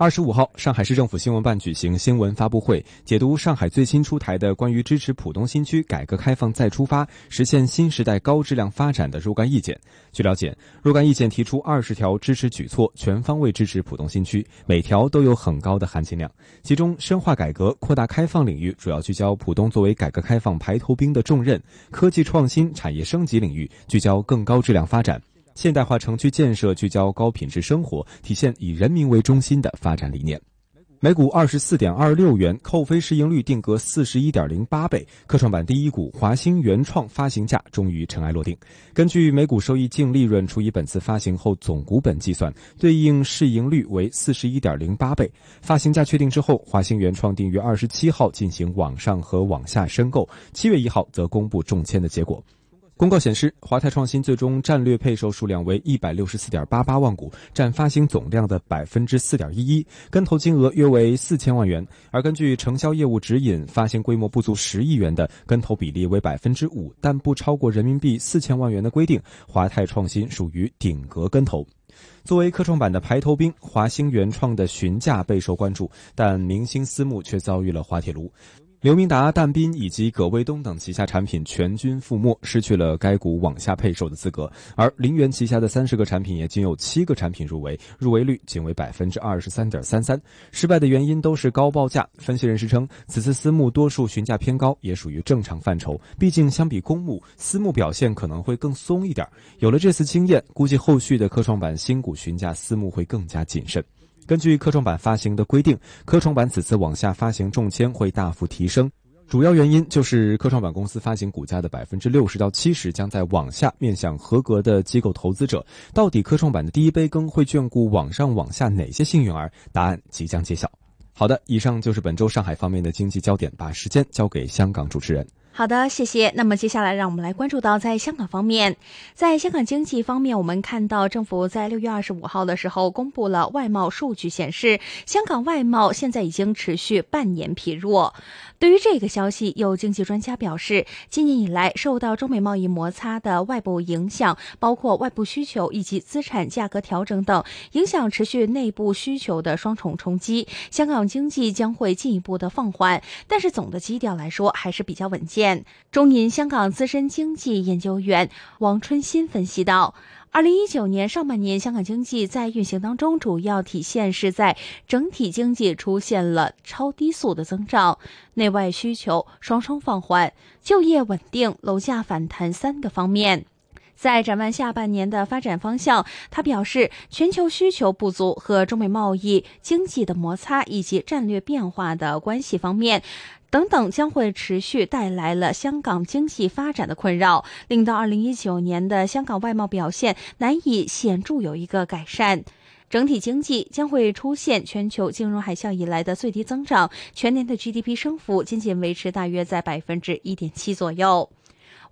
二十五号，上海市政府新闻办举行新闻发布会，解读上海最新出台的关于支持浦东新区改革开放再出发、实现新时代高质量发展的若干意见。据了解，若干意见提出二十条支持举措，全方位支持浦东新区，每条都有很高的含金量。其中，深化改革、扩大开放领域主要聚焦浦东作为改革开放排头兵的重任；科技创新、产业升级领域聚焦更高质量发展。现代化城区建设聚焦高品质生活，体现以人民为中心的发展理念。每股二十四点二六元，扣非市盈率定格四十一点零八倍。科创板第一股华兴原创发行价终于尘埃落定。根据每股收益净利润除以本次发行后总股本计算，对应市盈率为四十一点零八倍。发行价确定之后，华兴原创定于二十七号进行网上和网下申购，七月一号则公布中签的结果。公告显示，华泰创新最终战略配售数量为一百六十四点八八万股，占发行总量的百分之四点一一，跟投金额约为四千万元。而根据承销业务指引，发行规模不足十亿元的跟投比例为百分之五，但不超过人民币四千万元的规定，华泰创新属于顶格跟投。作为科创板的排头兵，华兴原创的询价备受关注，但明星私募却遭遇了滑铁卢。刘明达、淡斌以及葛卫东等旗下产品全军覆没，失去了该股网下配售的资格。而林园旗下的三十个产品也仅有七个产品入围，入围率仅为百分之二十三点三三。失败的原因都是高报价。分析人士称，此次私募多数询价偏高，也属于正常范畴。毕竟相比公募，私募表现可能会更松一点。有了这次经验，估计后续的科创板新股询价私募会更加谨慎。根据科创板发行的规定，科创板此次往下发行中签会大幅提升，主要原因就是科创板公司发行股价的百分之六十到七十将在往下面向合格的机构投资者。到底科创板的第一杯羹会眷顾网上网下哪些幸运儿？答案即将揭晓。好的，以上就是本周上海方面的经济焦点，把时间交给香港主持人。好的，谢谢。那么接下来，让我们来关注到在香港方面，在香港经济方面，我们看到政府在六月二十五号的时候公布了外贸数据，显示香港外贸现在已经持续半年疲弱。对于这个消息，有经济专家表示，今年以来受到中美贸易摩擦的外部影响，包括外部需求以及资产价格调整等影响，持续内部需求的双重冲击，香港经济将会进一步的放缓。但是总的基调来说，还是比较稳健。中银香港资深经济研究员王春新分析道：，二零一九年上半年，香港经济在运行当中，主要体现是在整体经济出现了超低速的增长，内外需求双双放缓，就业稳定，楼价反弹三个方面。在展望下半年的发展方向，他表示，全球需求不足和中美贸易、经济的摩擦以及战略变化的关系方面。等等将会持续带来了香港经济发展的困扰，令到二零一九年的香港外贸表现难以显著有一个改善，整体经济将会出现全球金融海啸以来的最低增长，全年的 GDP 升幅仅仅维持大约在百分之一点七左右。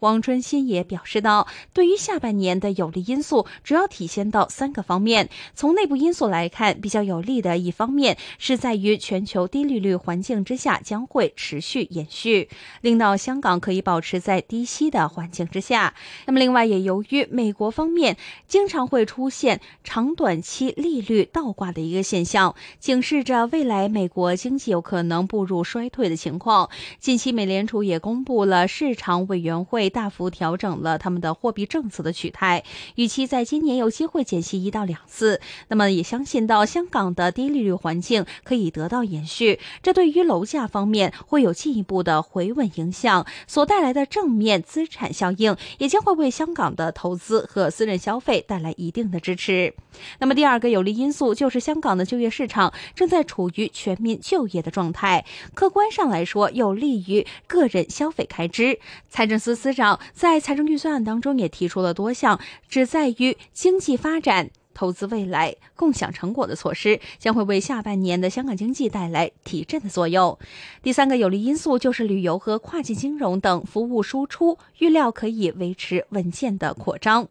王春新也表示到，对于下半年的有利因素，主要体现到三个方面。从内部因素来看，比较有利的一方面是在于全球低利率环境之下将会持续延续，令到香港可以保持在低息的环境之下。那么，另外也由于美国方面经常会出现长短期利率倒挂的一个现象，警示着未来美国经济有可能步入衰退的情况。近期，美联储也公布了市场委员会。大幅调整了他们的货币政策的取态，预期在今年有机会减息一到两次。那么也相信到香港的低利率环境可以得到延续，这对于楼价方面会有进一步的回稳影响，所带来的正面资产效应也将会为香港的投资和私人消费带来一定的支持。那么第二个有利因素就是香港的就业市场正在处于全民就业的状态，客观上来说有利于个人消费开支。财政司司在财政预算案当中也提出了多项旨在于经济发展。投资未来、共享成果的措施将会为下半年的香港经济带来提振的作用。第三个有利因素就是旅游和跨境金融等服务输出，预料可以维持稳健的扩张。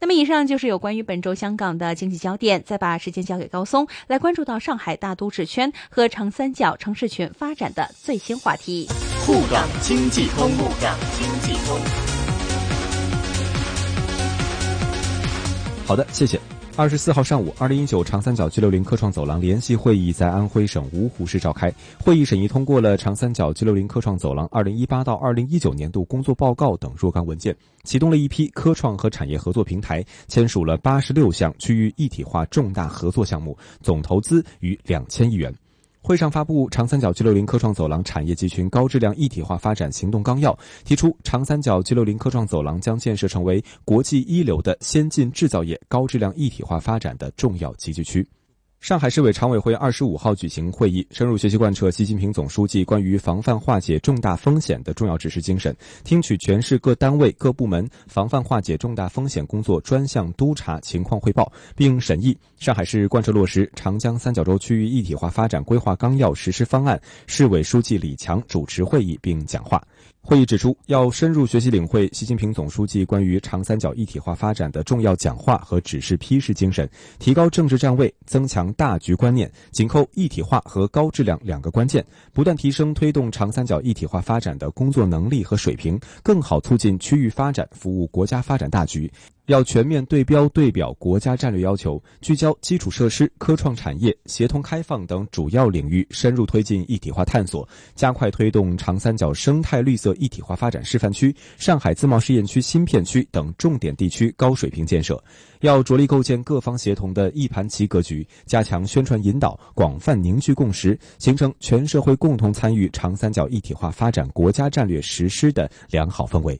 那么，以上就是有关于本周香港的经济焦点。再把时间交给高松，来关注到上海大都市圈和长三角城市群发展的最新话题。沪港经济通，沪港经济通。好的，谢谢。二十四号上午，二零一九长三角 G 六零科创走廊联席会议在安徽省芜湖市召开。会议审议通过了长三角 G 六零科创走廊二零一八到二零一九年度工作报告等若干文件，启动了一批科创和产业合作平台，签署了八十六项区域一体化重大合作项目，总投资逾两千亿元。会上发布长三角 G 六零科创走廊产业集群高质量一体化发展行动纲要，提出长三角 G 六零科创走廊将建设成为国际一流的先进制造业高质量一体化发展的重要集聚区。上海市委常委会二十五号举行会议，深入学习贯彻习近平总书记关于防范化解重大风险的重要指示精神，听取全市各单位各部门防范化解重大风险工作专项督查情况汇报，并审议上海市贯彻落实长江三角洲区域一体化发展规划纲要实施方案。市委书记李强主持会议并讲话。会议指出，要深入学习领会习近平总书记关于长三角一体化发展的重要讲话和指示批示精神，提高政治站位，增强大局观念，紧扣一体化和高质量两个关键，不断提升推动长三角一体化发展的工作能力和水平，更好促进区域发展，服务国家发展大局。要全面对标对表国家战略要求，聚焦基础设施、科创产业、协同开放等主要领域，深入推进一体化探索，加快推动长三角生态绿色一体化发展示范区、上海自贸试验区新片区等重点地区高水平建设。要着力构建各方协同的一盘棋格局，加强宣传引导，广泛凝聚共识，形成全社会共同参与长三角一体化发展国家战略实施的良好氛围。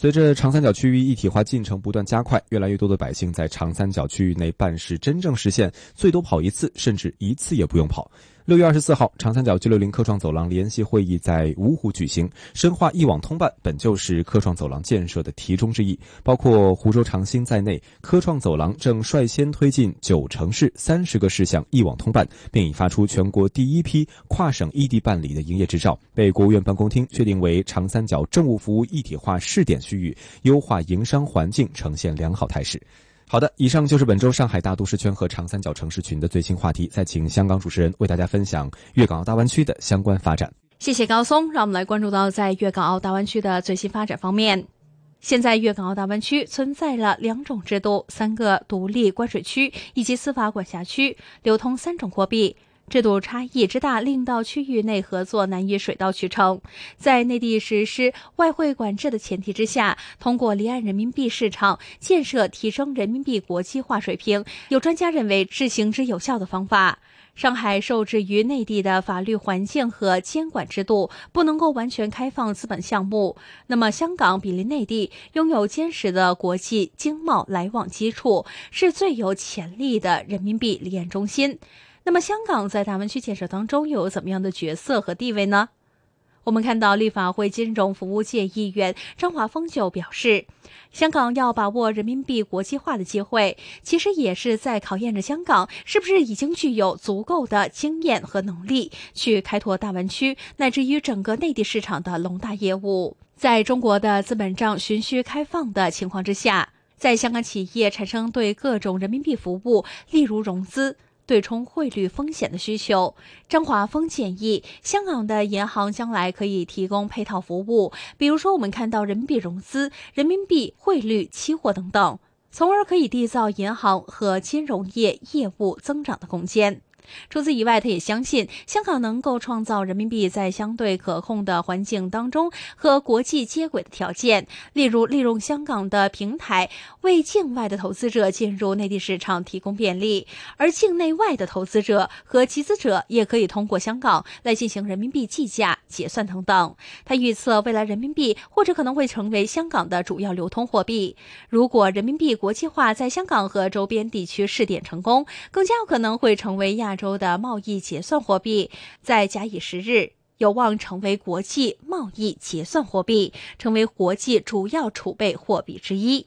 随着长三角区域一体化进程不断加快，越来越多的百姓在长三角区域内办事，真正实现最多跑一次，甚至一次也不用跑。六月二十四号，长三角 G 六零科创走廊联席会议在芜湖举行。深化一网通办本就是科创走廊建设的题中之意。包括湖州长兴在内，科创走廊正率先推进九城市三十个事项一网通办，并已发出全国第一批跨省异地办理的营业执照，被国务院办公厅确定为长三角政务服务一体化试点区域，优化营商环境呈现良好态势。好的，以上就是本周上海大都市圈和长三角城市群的最新话题。再请香港主持人为大家分享粤港澳大湾区的相关发展。谢谢高松，让我们来关注到在粤港澳大湾区的最新发展方面。现在粤港澳大湾区存在了两种制度、三个独立关税区以及司法管辖区，流通三种货币。制度差异之大，令到区域内合作难以水到渠成。在内地实施外汇管制的前提之下，通过离岸人民币市场建设，提升人民币国际化水平，有专家认为是行之有效的方法。上海受制于内地的法律环境和监管制度，不能够完全开放资本项目。那么，香港比邻内地，拥有坚实的国际经贸来往基础，是最有潜力的人民币离岸中心。那么，香港在大湾区建设当中又有怎么样的角色和地位呢？我们看到立法会金融服务界议员张华峰就表示，香港要把握人民币国际化的机会，其实也是在考验着香港是不是已经具有足够的经验和能力，去开拓大湾区乃至于整个内地市场的龙大业务。在中国的资本账循序开放的情况之下，在香港企业产生对各种人民币服务，例如融资。对冲汇率风险的需求，张华峰建议香港的银行将来可以提供配套服务，比如说我们看到人民币融资、人民币汇率期货等等，从而可以缔造银行和金融业业务增长的空间。除此以外，他也相信香港能够创造人民币在相对可控的环境当中和国际接轨的条件，例如利用香港的平台为境外的投资者进入内地市场提供便利，而境内外的投资者和集资者也可以通过香港来进行人民币计价、结算等等。他预测未来人民币或者可能会成为香港的主要流通货币。如果人民币国际化在香港和周边地区试点成功，更加有可能会成为亚州的贸易结算货币。在假以时日，有望成为国际贸易结算货币，成为国际主要储备货币之一。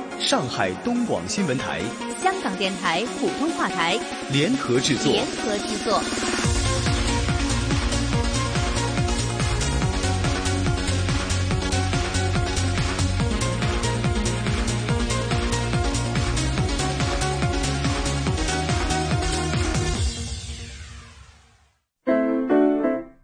上海东广新闻台、香港电台普通话台联合制作。联合制作。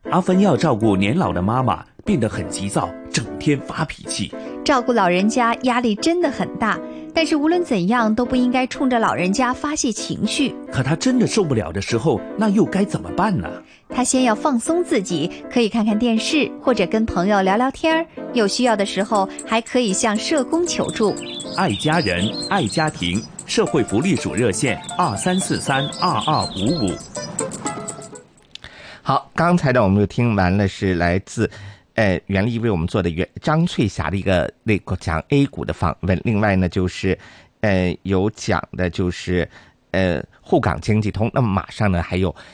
阿芬要照顾年老的妈妈，变得很急躁，整天发脾气。照顾老人家压力真的很大，但是无论怎样都不应该冲着老人家发泄情绪。可他真的受不了的时候，那又该怎么办呢？他先要放松自己，可以看看电视，或者跟朋友聊聊天儿。有需要的时候，还可以向社工求助。爱家人，爱家庭，社会福利署热线二三四三二二五五。好，刚才呢，我们就听完了，是来自，呃，袁立为我们做的袁张翠霞的一个那个讲 A 股的访问。另外呢，就是，呃，有讲的就是，呃，沪港经济通。那么马上呢，还有